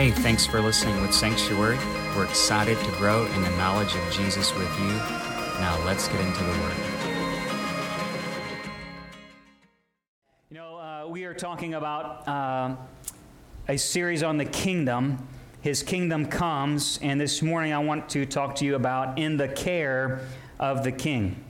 Hey, thanks for listening with Sanctuary. We're excited to grow in the knowledge of Jesus with you. Now, let's get into the Word. You know, uh, we are talking about uh, a series on the kingdom. His kingdom comes, and this morning I want to talk to you about in the care of the king.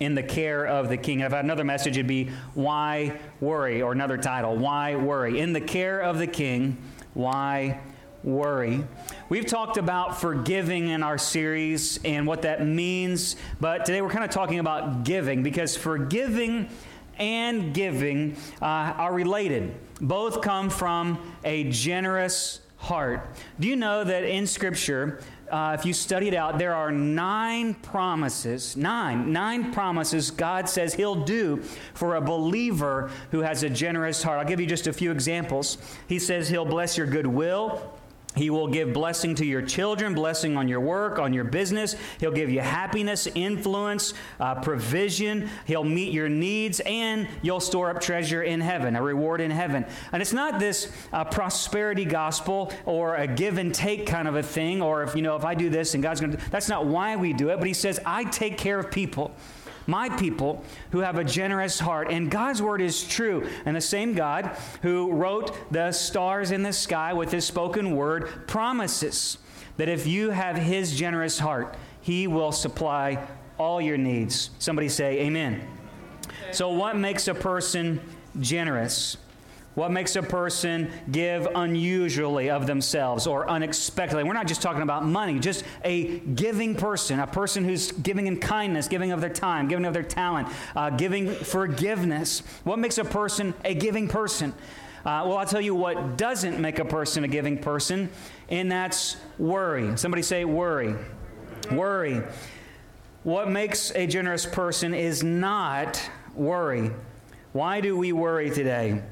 In the care of the king. If I had another message, it'd be Why Worry, or another title, Why Worry? In the care of the king, why worry? We've talked about forgiving in our series and what that means, but today we're kind of talking about giving because forgiving and giving uh, are related. Both come from a generous heart. Do you know that in Scripture, uh, if you study it out, there are nine promises, nine, nine promises God says He'll do for a believer who has a generous heart. I'll give you just a few examples. He says He'll bless your goodwill. He will give blessing to your children, blessing on your work, on your business. He'll give you happiness, influence, uh, provision. He'll meet your needs, and you'll store up treasure in heaven, a reward in heaven. And it's not this uh, prosperity gospel or a give and take kind of a thing, or if, you know, if I do this and God's going to, that's not why we do it. But He says, I take care of people my people who have a generous heart. And God's word is true. And the same God who wrote the stars in the sky with his spoken word promises that if you have his generous heart, he will supply all your needs. Somebody say, Amen. So, what makes a person generous? What makes a person give unusually of themselves or unexpectedly? We're not just talking about money, just a giving person, a person who's giving in kindness, giving of their time, giving of their talent, uh, giving forgiveness. What makes a person a giving person? Uh, well, I'll tell you what doesn't make a person a giving person, and that's worry. Somebody say worry. Worry. What makes a generous person is not worry. Why do we worry today?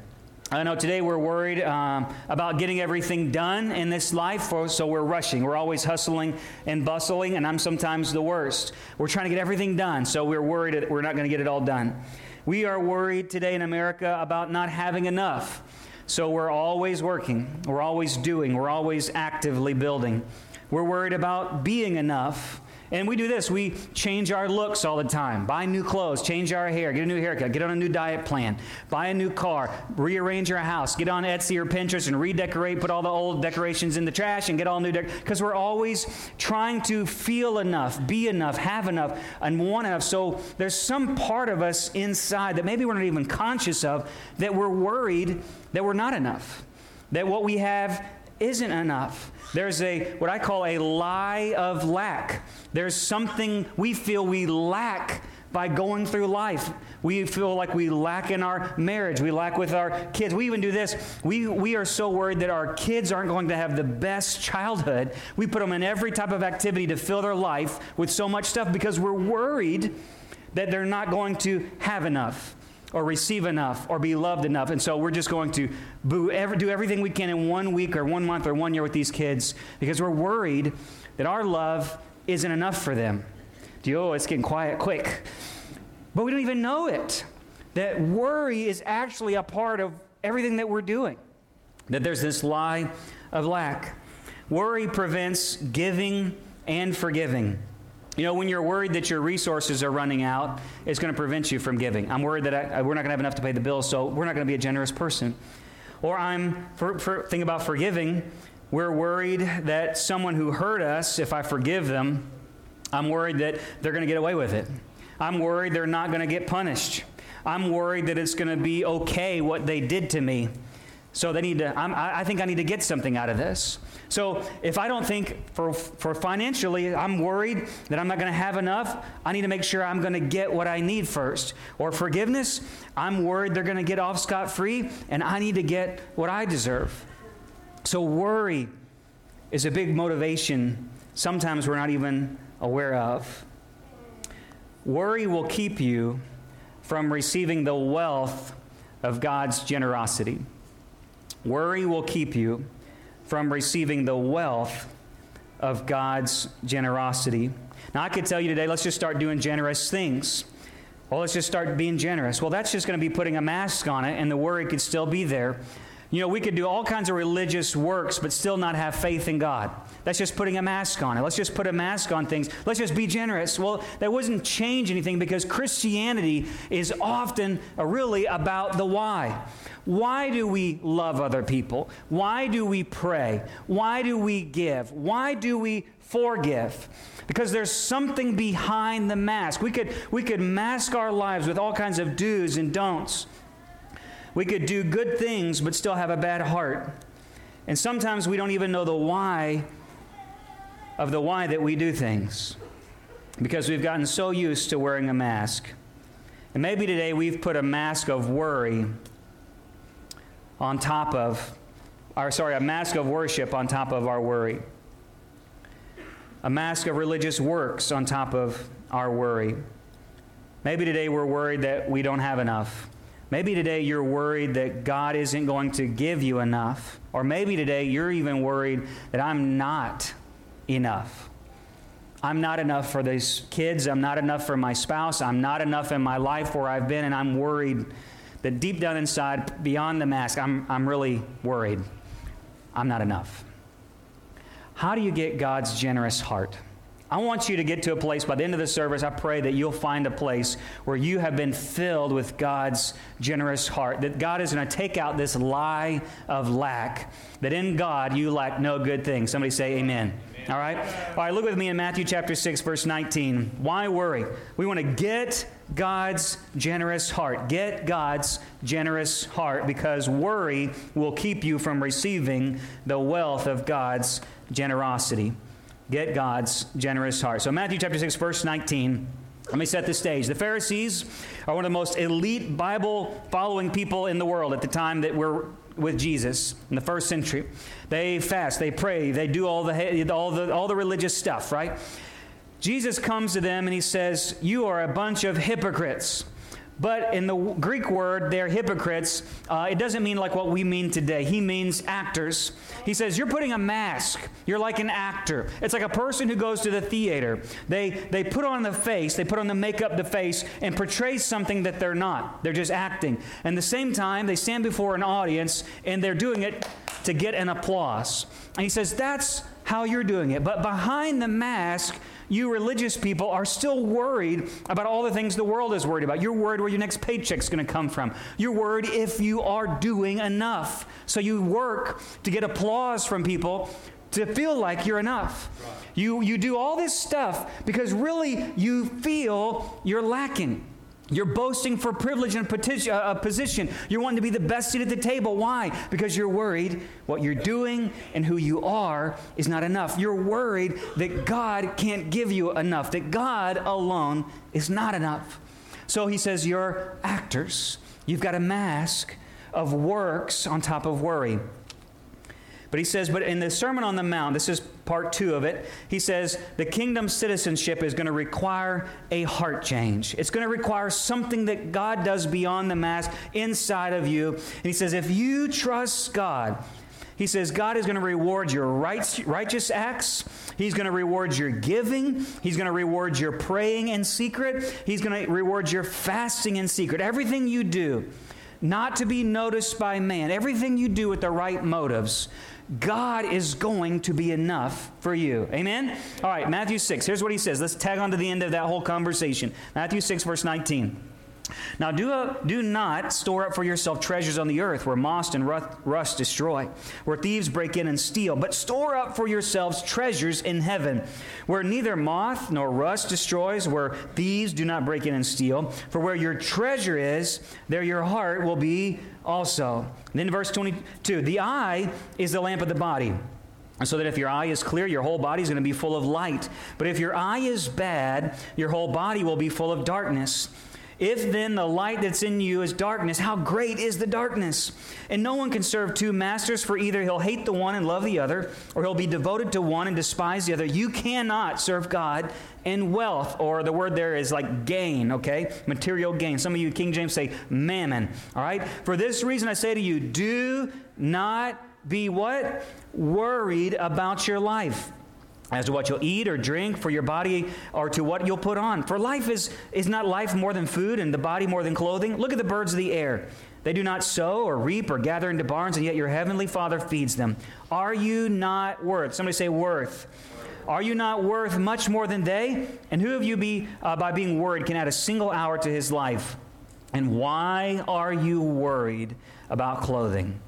I know today we're worried um, about getting everything done in this life, so we're rushing. We're always hustling and bustling, and I'm sometimes the worst. We're trying to get everything done, so we're worried that we're not going to get it all done. We are worried today in America about not having enough, so we're always working, we're always doing, we're always actively building. We're worried about being enough, and we do this we change our looks all the time, buy new clothes, change our hair, get a new haircut, get on a new diet plan, buy a new car, rearrange our house, get on Etsy or Pinterest and redecorate, put all the old decorations in the trash and get all new because we're always trying to feel enough, be enough, have enough, and want enough. So there's some part of us inside that maybe we're not even conscious of that we're worried that we're not enough, that what we have isn't enough. There's a what I call a lie of lack. There's something we feel we lack by going through life. We feel like we lack in our marriage. We lack with our kids. We even do this. We, we are so worried that our kids aren't going to have the best childhood. We put them in every type of activity to fill their life with so much stuff because we're worried that they're not going to have enough or receive enough or be loved enough. And so we're just going to do everything we can in one week or one month or one year with these kids because we're worried that our love isn't enough for them. You, oh, it's getting quiet quick. But we don't even know it. That worry is actually a part of everything that we're doing. That there's this lie of lack. Worry prevents giving and forgiving. You know, when you're worried that your resources are running out, it's going to prevent you from giving. I'm worried that I, we're not going to have enough to pay the bills, so we're not going to be a generous person. Or I'm, for, for, think about forgiving. We're worried that someone who hurt us, if I forgive them, I'm worried that they're going to get away with it. I'm worried they're not going to get punished. I'm worried that it's going to be okay what they did to me. So they need to, I'm, i think I need to get something out of this. So if I don't think for, for financially, I'm worried that I'm not going to have enough, I need to make sure I'm going to get what I need first. Or forgiveness, I'm worried they're going to get off scot free and I need to get what I deserve. So worry is a big motivation sometimes we're not even aware of. Worry will keep you from receiving the wealth of God's generosity. Worry will keep you from receiving the wealth of God's generosity. Now, I could tell you today, let's just start doing generous things. Well, let's just start being generous. Well, that's just going to be putting a mask on it, and the worry could still be there. You know, we could do all kinds of religious works, but still not have faith in God. That's just putting a mask on it. Let's just put a mask on things. Let's just be generous. Well, that wouldn't change anything because Christianity is often really about the why. Why do we love other people? Why do we pray? Why do we give? Why do we forgive? Because there's something behind the mask. We could, we could mask our lives with all kinds of do's and don'ts. We could do good things but still have a bad heart. And sometimes we don't even know the why of the why that we do things because we've gotten so used to wearing a mask. And maybe today we've put a mask of worry on top of, or sorry, a mask of worship on top of our worry, a mask of religious works on top of our worry. Maybe today we're worried that we don't have enough. Maybe today you're worried that God isn't going to give you enough. Or maybe today you're even worried that I'm not enough. I'm not enough for these kids. I'm not enough for my spouse. I'm not enough in my life where I've been, and I'm worried that deep down inside, beyond the mask, I'm, I'm really worried. I'm not enough. How do you get God's generous heart? I want you to get to a place by the end of the service. I pray that you'll find a place where you have been filled with God's generous heart. That God is going to take out this lie of lack, that in God you lack no good thing. Somebody say, Amen. All right? All right, look with me in Matthew chapter 6, verse 19. Why worry? We want to get God's generous heart. Get God's generous heart because worry will keep you from receiving the wealth of God's generosity. Get God's generous heart. So, Matthew chapter 6, verse 19. Let me set the stage. The Pharisees are one of the most elite Bible following people in the world at the time that we're with Jesus in the first century. They fast, they pray, they do all the, all the, all the religious stuff, right? Jesus comes to them and he says, You are a bunch of hypocrites. But in the Greek word, they're hypocrites. Uh, it doesn't mean like what we mean today. He means actors. He says, You're putting a mask. You're like an actor. It's like a person who goes to the theater. They, they put on the face, they put on the makeup, the face, and portray something that they're not. They're just acting. And the same time, they stand before an audience and they're doing it to get an applause. And he says, That's how you're doing it. But behind the mask, you religious people are still worried about all the things the world is worried about. You're worried where your next paycheck's going to come from. You're worried if you are doing enough. So you work to get applause from people to feel like you're enough. You, you do all this stuff because really you feel you're lacking. You're boasting for privilege and uh, uh, position. You're wanting to be the best seat at the table. Why? Because you're worried what you're doing and who you are is not enough. You're worried that God can't give you enough, that God alone is not enough. So he says, You're actors. You've got a mask of works on top of worry. But he says, but in the Sermon on the Mount, this is part two of it, he says the kingdom citizenship is going to require a heart change. It's going to require something that God does beyond the mask inside of you. And he says, if you trust God, he says God is going to reward your righteous acts. He's going to reward your giving. He's going to reward your praying in secret. He's going to reward your fasting in secret. Everything you do, not to be noticed by man, everything you do with the right motives, God is going to be enough for you. Amen? All right, Matthew 6. Here's what he says. Let's tag on to the end of that whole conversation. Matthew 6, verse 19. Now, do, uh, do not store up for yourself treasures on the earth where moss and rust destroy, where thieves break in and steal, but store up for yourselves treasures in heaven, where neither moth nor rust destroys, where thieves do not break in and steal. For where your treasure is, there your heart will be also. And then verse 22 the eye is the lamp of the body. And so that if your eye is clear, your whole body is going to be full of light. But if your eye is bad, your whole body will be full of darkness. If then the light that's in you is darkness, how great is the darkness? And no one can serve two masters, for either he'll hate the one and love the other, or he'll be devoted to one and despise the other. You cannot serve God and wealth, or the word there is like gain, okay? Material gain. Some of you, King James, say mammon, all right? For this reason I say to you, do not be what? Worried about your life as to what you'll eat or drink for your body or to what you'll put on. For life is, is not life more than food and the body more than clothing. Look at the birds of the air. They do not sow or reap or gather into barns, and yet your heavenly Father feeds them. Are you not worth? Somebody say, worth. Are you not worth much more than they? And who of you, be, uh, by being worried, can add a single hour to his life? And why are you worried about clothing?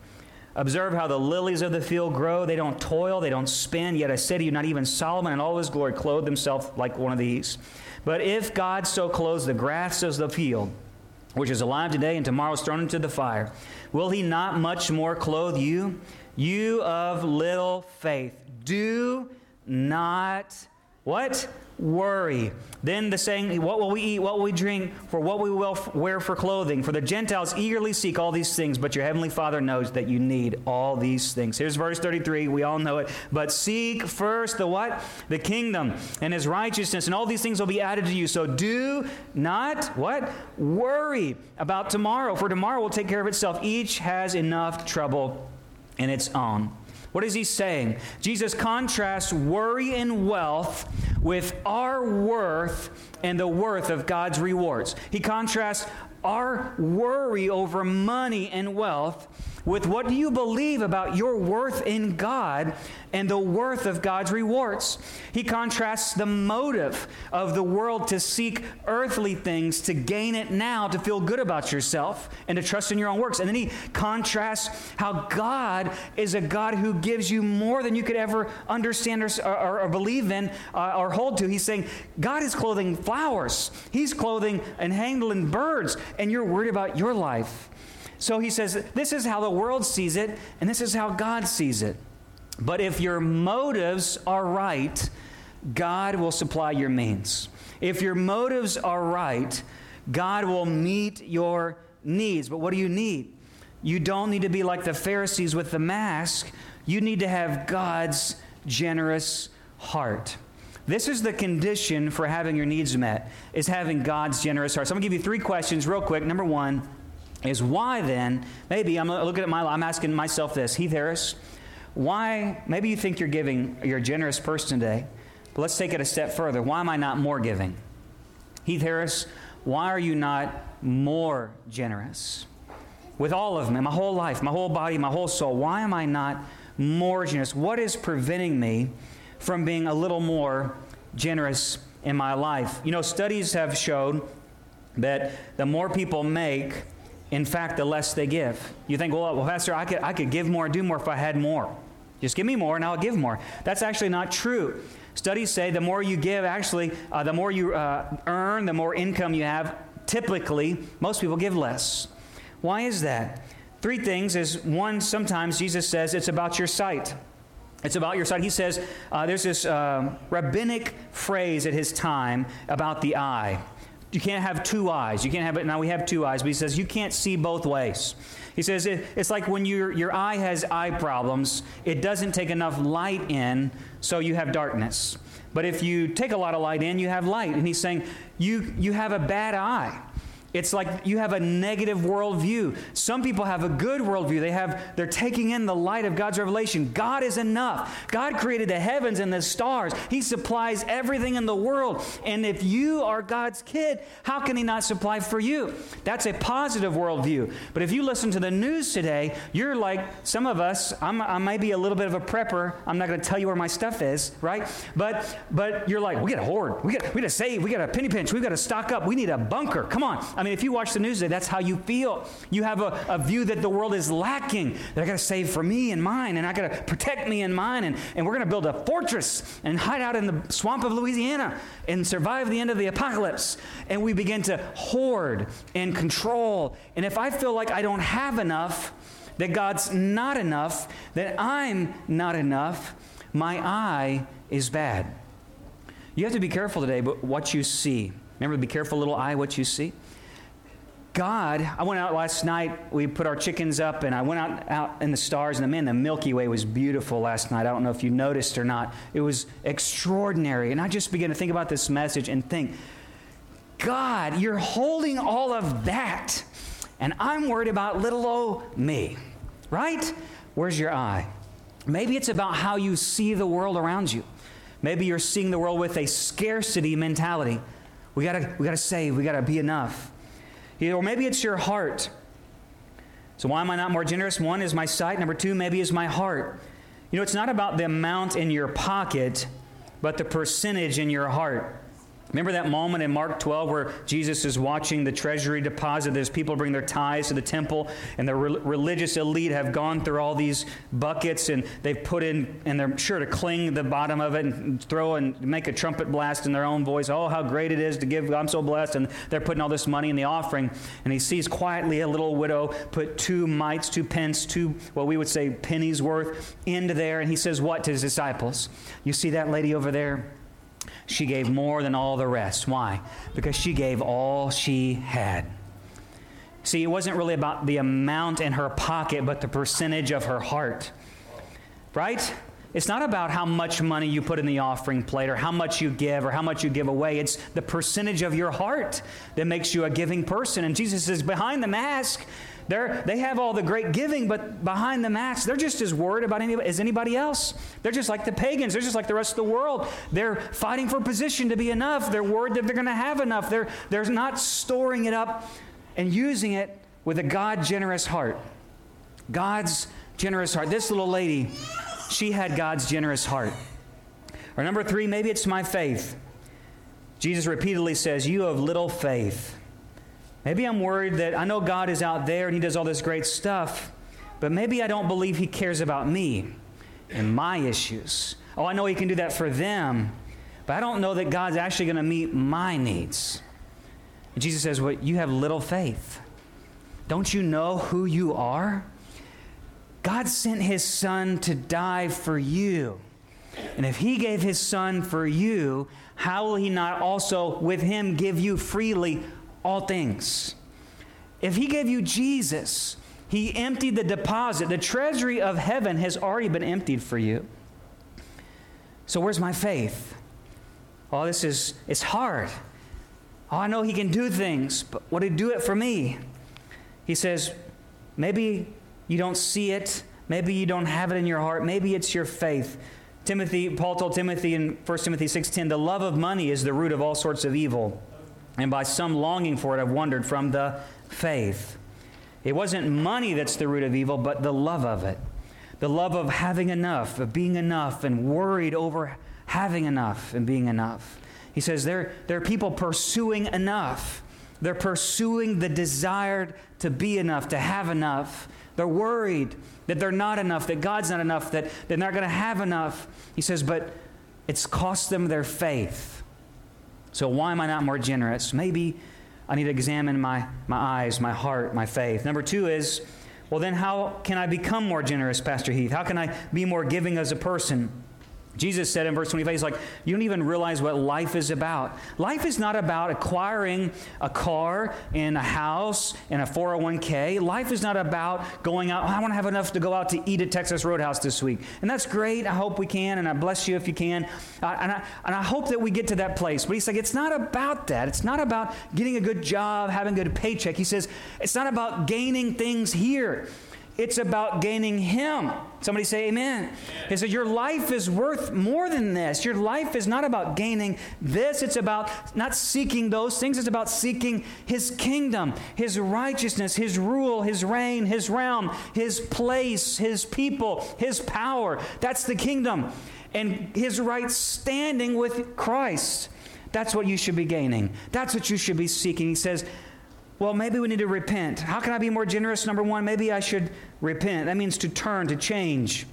Observe how the lilies of the field grow. They don't toil, they don't spin. Yet I say to you, not even Solomon in all his glory clothed himself like one of these. But if God so clothes the grass of the field, which is alive today and tomorrow is thrown into the fire, will he not much more clothe you? You of little faith. Do not what? Worry. Then the saying, What will we eat? What will we drink? For what we will wear for clothing? For the Gentiles eagerly seek all these things, but your heavenly Father knows that you need all these things. Here's verse 33. We all know it. But seek first the what? The kingdom and his righteousness, and all these things will be added to you. So do not what? Worry about tomorrow, for tomorrow will take care of itself. Each has enough trouble in its own. What is he saying? Jesus contrasts worry and wealth with our worth and the worth of God's rewards. He contrasts our worry over money and wealth with what you believe about your worth in God and the worth of God's rewards. He contrasts the motive of the world to seek earthly things, to gain it now, to feel good about yourself, and to trust in your own works. And then he contrasts how God is a God who gives you more than you could ever understand or, or, or believe in uh, or hold to. He's saying, God is clothing flowers, He's clothing and handling birds, and you're worried about your life. So he says, This is how the world sees it, and this is how God sees it. But if your motives are right, God will supply your means. If your motives are right, God will meet your needs. But what do you need? You don't need to be like the Pharisees with the mask. You need to have God's generous heart. This is the condition for having your needs met, is having God's generous heart. So I'm going to give you three questions real quick. Number one, is why then, maybe I'm looking at my, I'm asking myself this, Heath Harris, why, maybe you think you're giving, you're a generous person today, but let's take it a step further. Why am I not more giving? Heath Harris, why are you not more generous? With all of me, my whole life, my whole body, my whole soul, why am I not more generous? What is preventing me from being a little more generous in my life? You know, studies have shown that the more people make, in fact, the less they give. You think, well, well Pastor, I could, I could give more do more if I had more. Just give me more and I'll give more. That's actually not true. Studies say the more you give, actually, uh, the more you uh, earn, the more income you have. Typically, most people give less. Why is that? Three things is one, sometimes Jesus says it's about your sight. It's about your sight. He says uh, there's this uh, rabbinic phrase at his time about the eye you can't have two eyes. You can't have it. Now we have two eyes, but he says you can't see both ways. He says it, it's like when your, your eye has eye problems, it doesn't take enough light in, so you have darkness. But if you take a lot of light in, you have light. And he's saying you, you have a bad eye. It's like you have a negative worldview. Some people have a good worldview. They have, they're taking in the light of God's revelation. God is enough. God created the heavens and the stars. He supplies everything in the world. And if you are God's kid, how can He not supply for you? That's a positive worldview. But if you listen to the news today, you're like some of us. I'm, I might be a little bit of a prepper. I'm not going to tell you where my stuff is, right? But but you're like, we got to hoard. We got we got to save. We got to penny pinch. We got to stock up. We need a bunker. Come on. I mean, if you watch the news today, that's how you feel. You have a, a view that the world is lacking, that I got to save for me and mine, and I got to protect me and mine, and, and we're going to build a fortress and hide out in the swamp of Louisiana and survive the end of the apocalypse. And we begin to hoard and control. And if I feel like I don't have enough, that God's not enough, that I'm not enough, my eye is bad. You have to be careful today but what you see. Remember, be careful, little eye, what you see. God, I went out last night. We put our chickens up, and I went out, out in the stars, and man, the Milky Way was beautiful last night. I don't know if you noticed or not. It was extraordinary. And I just began to think about this message and think, God, you're holding all of that, and I'm worried about little old me, right? Where's your eye? Maybe it's about how you see the world around you. Maybe you're seeing the world with a scarcity mentality. We gotta, we gotta save, we gotta be enough. Or maybe it's your heart. So, why am I not more generous? One is my sight. Number two, maybe is my heart. You know, it's not about the amount in your pocket, but the percentage in your heart. Remember that moment in Mark 12 where Jesus is watching the treasury deposit as people bring their tithes to the temple, and the re- religious elite have gone through all these buckets and they've put in, and they're sure to cling the bottom of it and throw and make a trumpet blast in their own voice. Oh, how great it is to give! I'm so blessed. And they're putting all this money in the offering, and he sees quietly a little widow put two mites, two pence, two what we would say pennies worth into there, and he says, "What to his disciples? You see that lady over there?" She gave more than all the rest. Why? Because she gave all she had. See, it wasn't really about the amount in her pocket, but the percentage of her heart. Right? It's not about how much money you put in the offering plate or how much you give or how much you give away. It's the percentage of your heart that makes you a giving person. And Jesus says, behind the mask, they're, they have all the great giving, but behind the mask, they're just as worried about anybody, as anybody else. They're just like the pagans. They're just like the rest of the world. They're fighting for position to be enough. They're worried that they're going to have enough. They're, they're not storing it up and using it with a God generous heart. God's generous heart. This little lady, she had God's generous heart. Or number three, maybe it's my faith. Jesus repeatedly says, You have little faith. Maybe I'm worried that I know God is out there and He does all this great stuff, but maybe I don't believe He cares about me and my issues. Oh, I know He can do that for them, but I don't know that God's actually going to meet my needs. And Jesus says, Well, you have little faith. Don't you know who you are? God sent His Son to die for you. And if He gave His Son for you, how will He not also with Him give you freely all things. If he gave you Jesus, he emptied the deposit. The treasury of heaven has already been emptied for you. So where's my faith? Oh, this is it's hard. Oh, I know he can do things, but would he do it for me? He says, maybe you don't see it, maybe you don't have it in your heart, maybe it's your faith. Timothy, Paul told Timothy in 1 Timothy 6:10, the love of money is the root of all sorts of evil and by some longing for it have wandered from the faith. It wasn't money that's the root of evil, but the love of it. The love of having enough, of being enough, and worried over having enough and being enough. He says there, there are people pursuing enough. They're pursuing the desire to be enough, to have enough. They're worried that they're not enough, that God's not enough, that they're not going to have enough. He says, but it's cost them their faith. So, why am I not more generous? Maybe I need to examine my, my eyes, my heart, my faith. Number two is, well, then how can I become more generous, Pastor Heath? How can I be more giving as a person? Jesus said in verse 25, He's like, You don't even realize what life is about. Life is not about acquiring a car and a house and a 401k. Life is not about going out, oh, I want to have enough to go out to eat at Texas Roadhouse this week. And that's great. I hope we can, and I bless you if you can. Uh, and, I, and I hope that we get to that place. But He's like, It's not about that. It's not about getting a good job, having a good paycheck. He says, It's not about gaining things here. It's about gaining Him. Somebody say amen. He said, Your life is worth more than this. Your life is not about gaining this. It's about not seeking those things. It's about seeking His kingdom, His righteousness, His rule, His reign, His realm, His place, His people, His power. That's the kingdom. And His right standing with Christ. That's what you should be gaining. That's what you should be seeking. He says, well, maybe we need to repent. How can I be more generous? Number one, maybe I should repent. That means to turn, to change.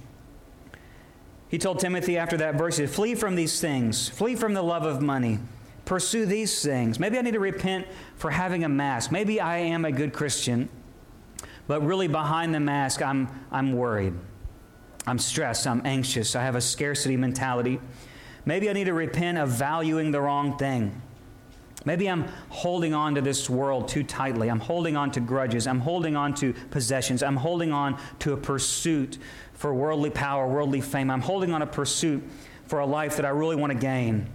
He told Timothy after that verse, Flee from these things, flee from the love of money, pursue these things. Maybe I need to repent for having a mask. Maybe I am a good Christian, but really behind the mask, I'm, I'm worried. I'm stressed. I'm anxious. I have a scarcity mentality. Maybe I need to repent of valuing the wrong thing. Maybe I'm holding on to this world too tightly. I'm holding on to grudges. I'm holding on to possessions. I'm holding on to a pursuit for worldly power, worldly fame. I'm holding on a pursuit for a life that I really want to gain.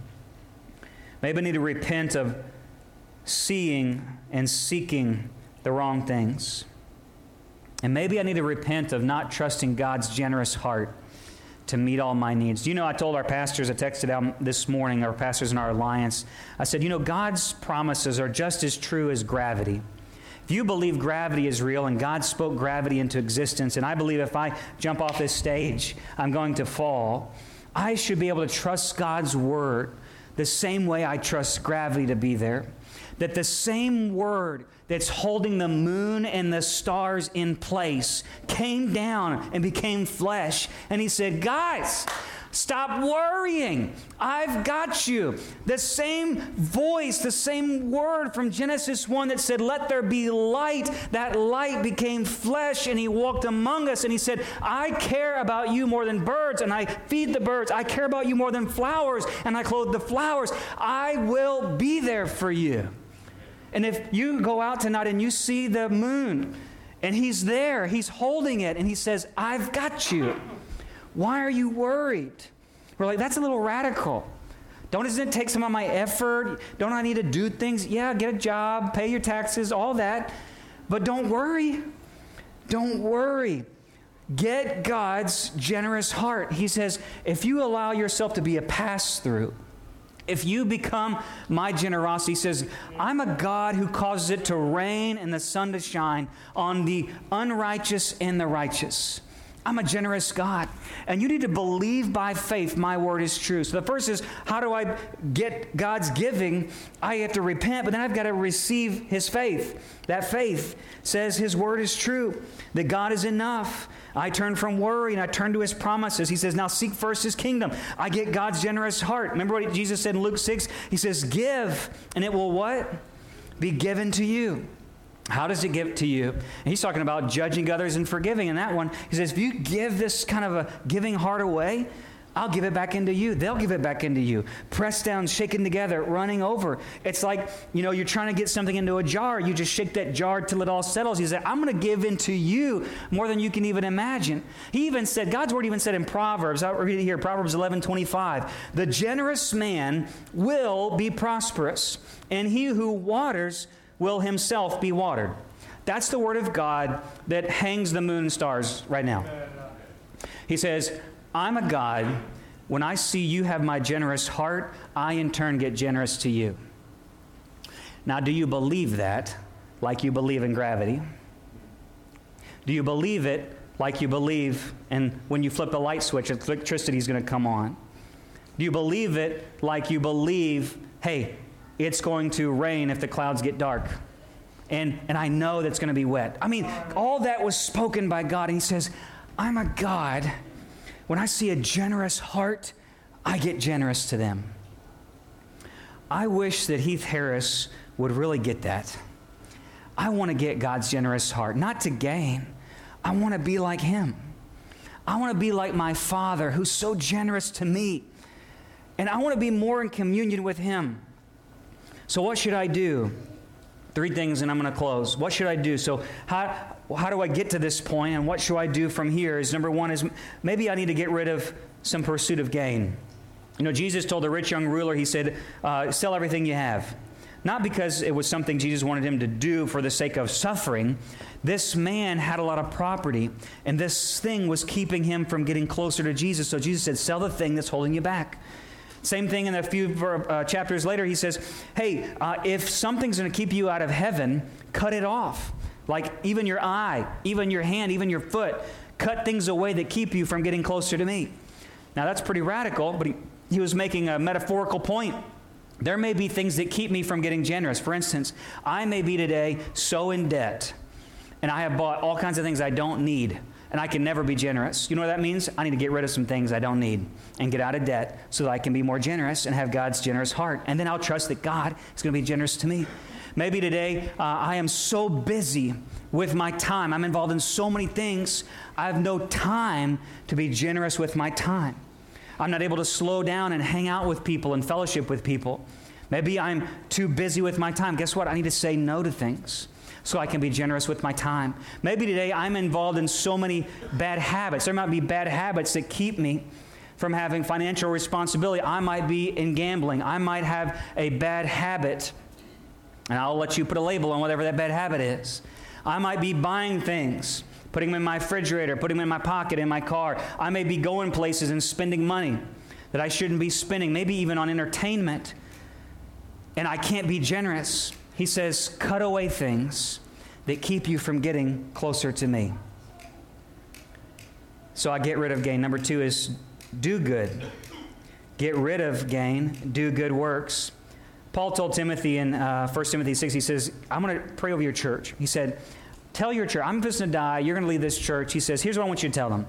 Maybe I need to repent of seeing and seeking the wrong things. And maybe I need to repent of not trusting God's generous heart to meet all my needs. You know, I told our pastors, I texted out this morning, our pastors in our alliance, I said, you know, God's promises are just as true as gravity. If you believe gravity is real and God spoke gravity into existence, and I believe if I jump off this stage, I'm going to fall, I should be able to trust God's word the same way I trust gravity to be there. That the same word that's holding the moon and the stars in place came down and became flesh. And he said, Guys, Stop worrying. I've got you. The same voice, the same word from Genesis 1 that said, Let there be light. That light became flesh and he walked among us and he said, I care about you more than birds and I feed the birds. I care about you more than flowers and I clothe the flowers. I will be there for you. And if you go out tonight and you see the moon and he's there, he's holding it and he says, I've got you. Why are you worried? We're like, that's a little radical. Don't it take some of my effort? Don't I need to do things? Yeah, get a job, pay your taxes, all that. But don't worry. Don't worry. Get God's generous heart. He says, if you allow yourself to be a pass through, if you become my generosity, he says, I'm a God who causes it to rain and the sun to shine on the unrighteous and the righteous. I'm a generous God. And you need to believe by faith my word is true. So the first is how do I get God's giving? I have to repent, but then I've got to receive his faith. That faith says his word is true, that God is enough. I turn from worry and I turn to his promises. He says, Now seek first his kingdom. I get God's generous heart. Remember what Jesus said in Luke 6? He says, Give, and it will what? Be given to you. How does it give to you? And he's talking about judging others and forgiving. And that one, he says, if you give this kind of a giving heart away, I'll give it back into you. They'll give it back into you. Pressed down, shaken together, running over. It's like, you know, you're trying to get something into a jar. You just shake that jar till it all settles. He said, I'm going to give into you more than you can even imagine. He even said, God's word even said in Proverbs, I'll read it here, Proverbs 11 25, the generous man will be prosperous, and he who waters will himself be watered. That's the word of God that hangs the moon and stars right now. He says, I'm a God. When I see you have my generous heart, I in turn get generous to you. Now, do you believe that like you believe in gravity? Do you believe it like you believe and when you flip the light switch, electricity is going to come on? Do you believe it like you believe, hey, it's going to rain if the clouds get dark. And, and I know that's going to be wet. I mean, all that was spoken by God. And He says, I'm a God. When I see a generous heart, I get generous to them. I wish that Heath Harris would really get that. I want to get God's generous heart, not to gain. I want to be like Him. I want to be like my Father who's so generous to me. And I want to be more in communion with Him. So, what should I do? Three things, and I'm going to close. What should I do? So, how, how do I get to this point, and what should I do from here? Is number one is maybe I need to get rid of some pursuit of gain. You know, Jesus told the rich young ruler, he said, uh, sell everything you have. Not because it was something Jesus wanted him to do for the sake of suffering. This man had a lot of property, and this thing was keeping him from getting closer to Jesus. So Jesus said, Sell the thing that's holding you back. Same thing in a few uh, chapters later, he says, Hey, uh, if something's going to keep you out of heaven, cut it off. Like even your eye, even your hand, even your foot. Cut things away that keep you from getting closer to me. Now, that's pretty radical, but he, he was making a metaphorical point. There may be things that keep me from getting generous. For instance, I may be today so in debt, and I have bought all kinds of things I don't need and I can never be generous. You know what that means? I need to get rid of some things I don't need and get out of debt so that I can be more generous and have God's generous heart. And then I'll trust that God is going to be generous to me. Maybe today uh, I am so busy with my time. I'm involved in so many things. I have no time to be generous with my time. I'm not able to slow down and hang out with people and fellowship with people. Maybe I'm too busy with my time. Guess what? I need to say no to things so I can be generous with my time. Maybe today I'm involved in so many bad habits. There might be bad habits that keep me from having financial responsibility. I might be in gambling. I might have a bad habit. And I'll let you put a label on whatever that bad habit is. I might be buying things, putting them in my refrigerator, putting them in my pocket, in my car. I may be going places and spending money that I shouldn't be spending, maybe even on entertainment. And I can't be generous. He says, cut away things that keep you from getting closer to me. So I get rid of gain. Number two is do good. Get rid of gain, do good works. Paul told Timothy in uh, 1 Timothy 6, he says, I'm going to pray over your church. He said, Tell your church, I'm just going to die. You're going to leave this church. He says, Here's what I want you to tell them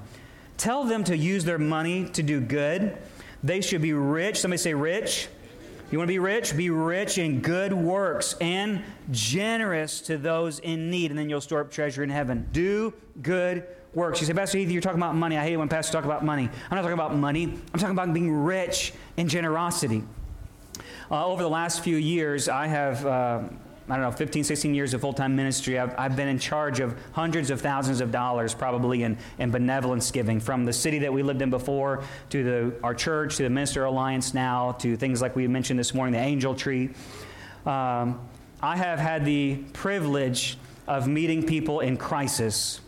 tell them to use their money to do good. They should be rich. Somebody say, rich. You want to be rich? Be rich in good works and generous to those in need, and then you'll store up treasure in heaven. Do good works. You say, Pastor Heath, you're talking about money. I hate when pastors talk about money. I'm not talking about money. I'm talking about being rich in generosity. Uh, over the last few years, I have. Uh, I don't know, 15, 16 years of full time ministry, I've, I've, been in charge of hundreds of thousands of dollars probably in, in benevolence giving from the city that we lived in before to the, our church, to the Minister Alliance now, to things like we mentioned this morning, the Angel Tree. Um, I have had the privilege of meeting people in crisis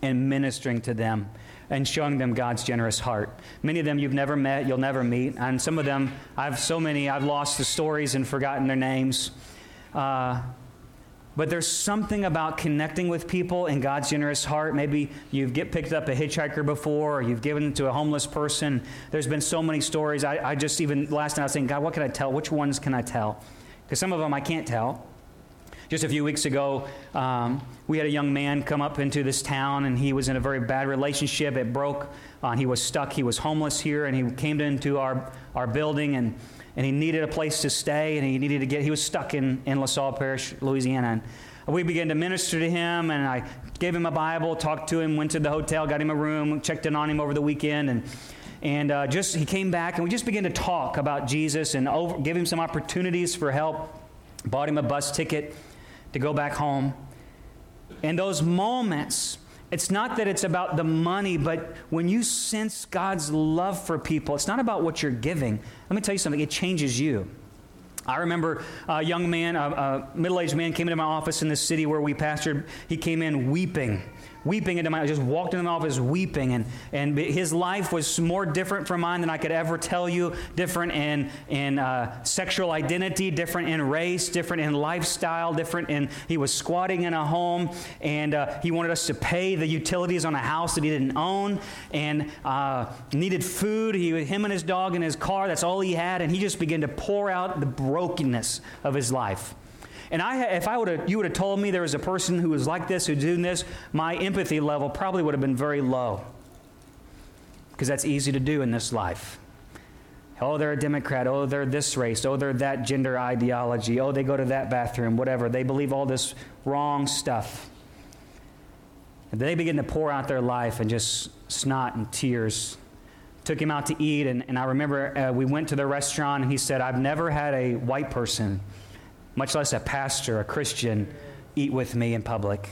and ministering to them and showing them God's generous heart. Many of them you've never met, you'll never meet, and some of them, I've so many, I've lost the stories and forgotten their names. Uh, but there's something about connecting with people in God's generous heart. Maybe you've get picked up a hitchhiker before, or you've given to a homeless person. There's been so many stories. I, I just even last night I was saying, God, what can I tell? Which ones can I tell? Because some of them I can't tell. Just a few weeks ago, um, we had a young man come up into this town, and he was in a very bad relationship. It broke. Uh, he was stuck. He was homeless here, and he came into our, our building, and and he needed a place to stay, and he needed to get, he was stuck in, in LaSalle Parish, Louisiana. And we began to minister to him, and I gave him a Bible, talked to him, went to the hotel, got him a room, checked in on him over the weekend, and and uh, just he came back, and we just began to talk about Jesus and over, give him some opportunities for help. Bought him a bus ticket to go back home. And those moments it's not that it's about the money, but when you sense God's love for people, it's not about what you're giving. Let me tell you something, it changes you. I remember a young man, a, a middle aged man, came into my office in the city where we pastored. He came in weeping weeping into my, I just walked into my office weeping. And, and his life was more different from mine than I could ever tell you. Different in, in uh, sexual identity, different in race, different in lifestyle, different in, he was squatting in a home and uh, he wanted us to pay the utilities on a house that he didn't own and uh, needed food. He, him and his dog in his car, that's all he had. And he just began to pour out the brokenness of his life. And I, if I would have, you would have told me there was a person who was like this, who's doing this, my empathy level probably would have been very low. Because that's easy to do in this life. Oh, they're a Democrat. Oh, they're this race. Oh, they're that gender ideology. Oh, they go to that bathroom, whatever. They believe all this wrong stuff. And they begin to pour out their life and just snot and tears. Took him out to eat, and, and I remember uh, we went to the restaurant, and he said, I've never had a white person much less a pastor, a Christian, eat with me in public.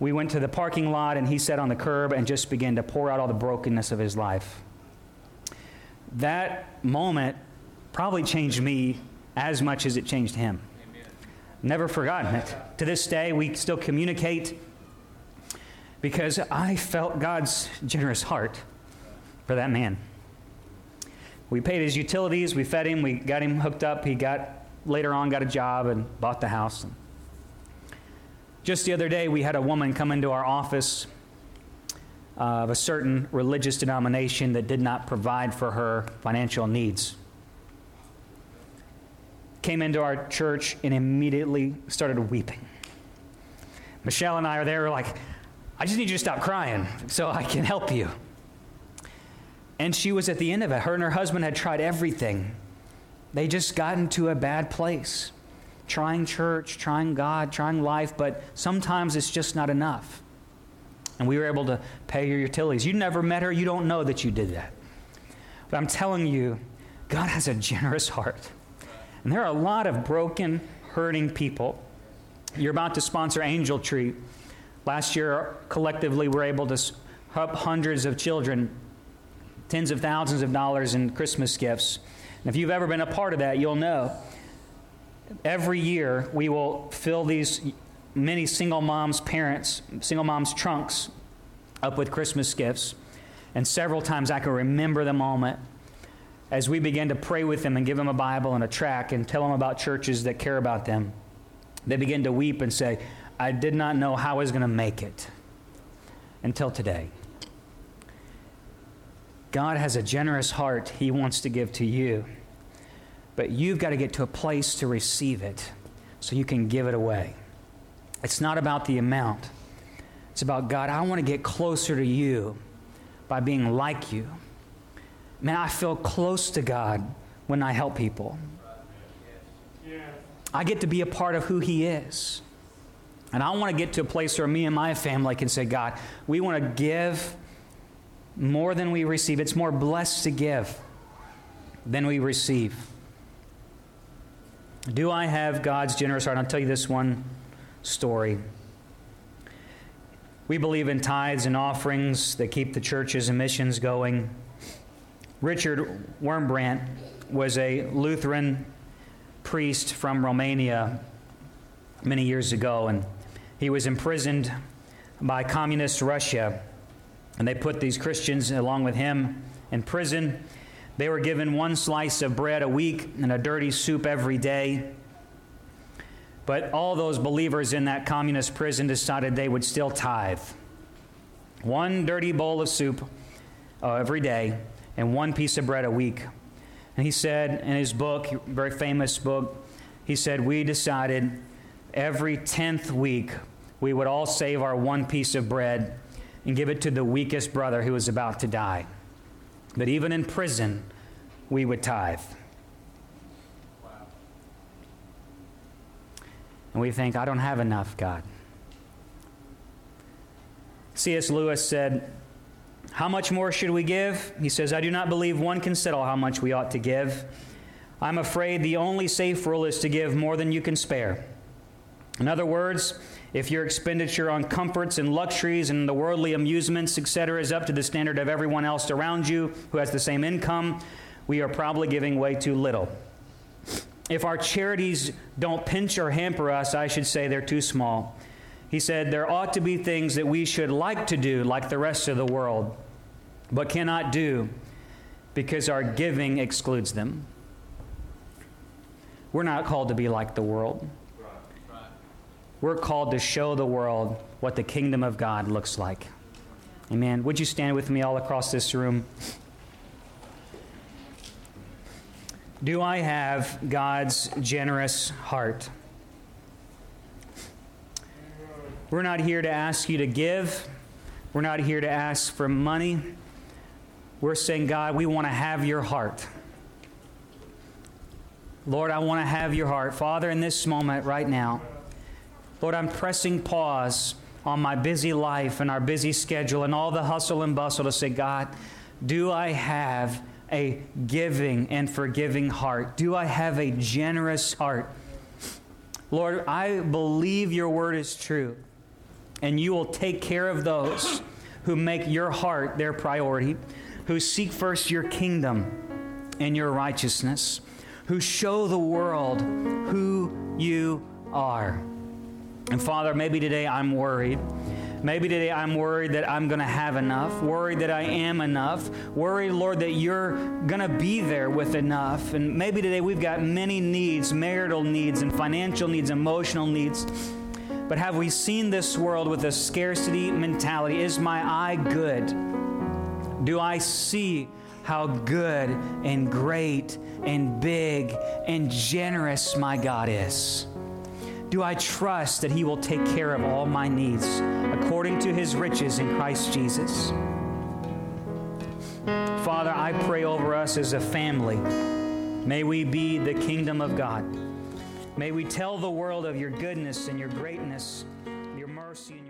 We went to the parking lot and he sat on the curb and just began to pour out all the brokenness of his life. That moment probably changed me as much as it changed him. Amen. Never forgotten it. To this day, we still communicate because I felt God's generous heart for that man. We paid his utilities, we fed him, we got him hooked up, he got later on got a job and bought the house. Just the other day, we had a woman come into our office uh, of a certain religious denomination that did not provide for her financial needs. Came into our church and immediately started weeping. Michelle and I are there, like, I just need you to stop crying so I can help you. And she was at the end of it. Her and her husband had tried everything they just got into a bad place. Trying church, trying God, trying life, but sometimes it's just not enough. And we were able to pay your utilities. You never met her, you don't know that you did that. But I'm telling you, God has a generous heart. And there are a lot of broken, hurting people. You're about to sponsor Angel Tree. Last year, collectively, we were able to help hundreds of children, tens of thousands of dollars in Christmas gifts. And if you've ever been a part of that, you'll know. Every year, we will fill these many single moms' parents, single moms' trunks up with Christmas gifts. And several times I can remember the moment as we begin to pray with them and give them a Bible and a track and tell them about churches that care about them. they begin to weep and say, I did not know how I was going to make it until today. God has a generous heart He wants to give to you, but you've got to get to a place to receive it so you can give it away. It's not about the amount, it's about God, I want to get closer to you by being like you. Man, I feel close to God when I help people. I get to be a part of who He is. And I want to get to a place where me and my family can say, God, we want to give more than we receive. It's more blessed to give than we receive. Do I have God's generous heart? I'll tell you this one story. We believe in tithes and offerings that keep the churches and missions going. Richard Wurmbrand was a Lutheran priest from Romania many years ago, and he was imprisoned by communist Russia. And they put these Christians along with him in prison. They were given one slice of bread a week and a dirty soup every day. But all those believers in that communist prison decided they would still tithe. One dirty bowl of soup uh, every day and one piece of bread a week. And he said in his book, very famous book, he said, We decided every 10th week we would all save our one piece of bread and give it to the weakest brother who was about to die. But even in prison, we would tithe. And we think, I don't have enough, God. C.S. Lewis said, how much more should we give? He says, I do not believe one can settle how much we ought to give. I'm afraid the only safe rule is to give more than you can spare. In other words, if your expenditure on comforts and luxuries and the worldly amusements, etc., is up to the standard of everyone else around you who has the same income, we are probably giving way too little. If our charities don't pinch or hamper us, I should say they're too small. He said, There ought to be things that we should like to do like the rest of the world, but cannot do because our giving excludes them. We're not called to be like the world. We're called to show the world what the kingdom of God looks like. Amen. Would you stand with me all across this room? Do I have God's generous heart? We're not here to ask you to give. We're not here to ask for money. We're saying, God, we want to have your heart. Lord, I want to have your heart. Father, in this moment right now, Lord, I'm pressing pause on my busy life and our busy schedule and all the hustle and bustle to say, God, do I have a giving and forgiving heart? Do I have a generous heart? Lord, I believe your word is true and you will take care of those who make your heart their priority, who seek first your kingdom and your righteousness, who show the world who you are. And Father, maybe today I'm worried. Maybe today I'm worried that I'm going to have enough, worried that I am enough, worried, Lord, that you're going to be there with enough. And maybe today we've got many needs marital needs and financial needs, emotional needs. But have we seen this world with a scarcity mentality? Is my eye good? Do I see how good and great and big and generous my God is? Do I trust that He will take care of all my needs according to His riches in Christ Jesus? Father, I pray over us as a family. May we be the kingdom of God. May we tell the world of your goodness and your greatness, your mercy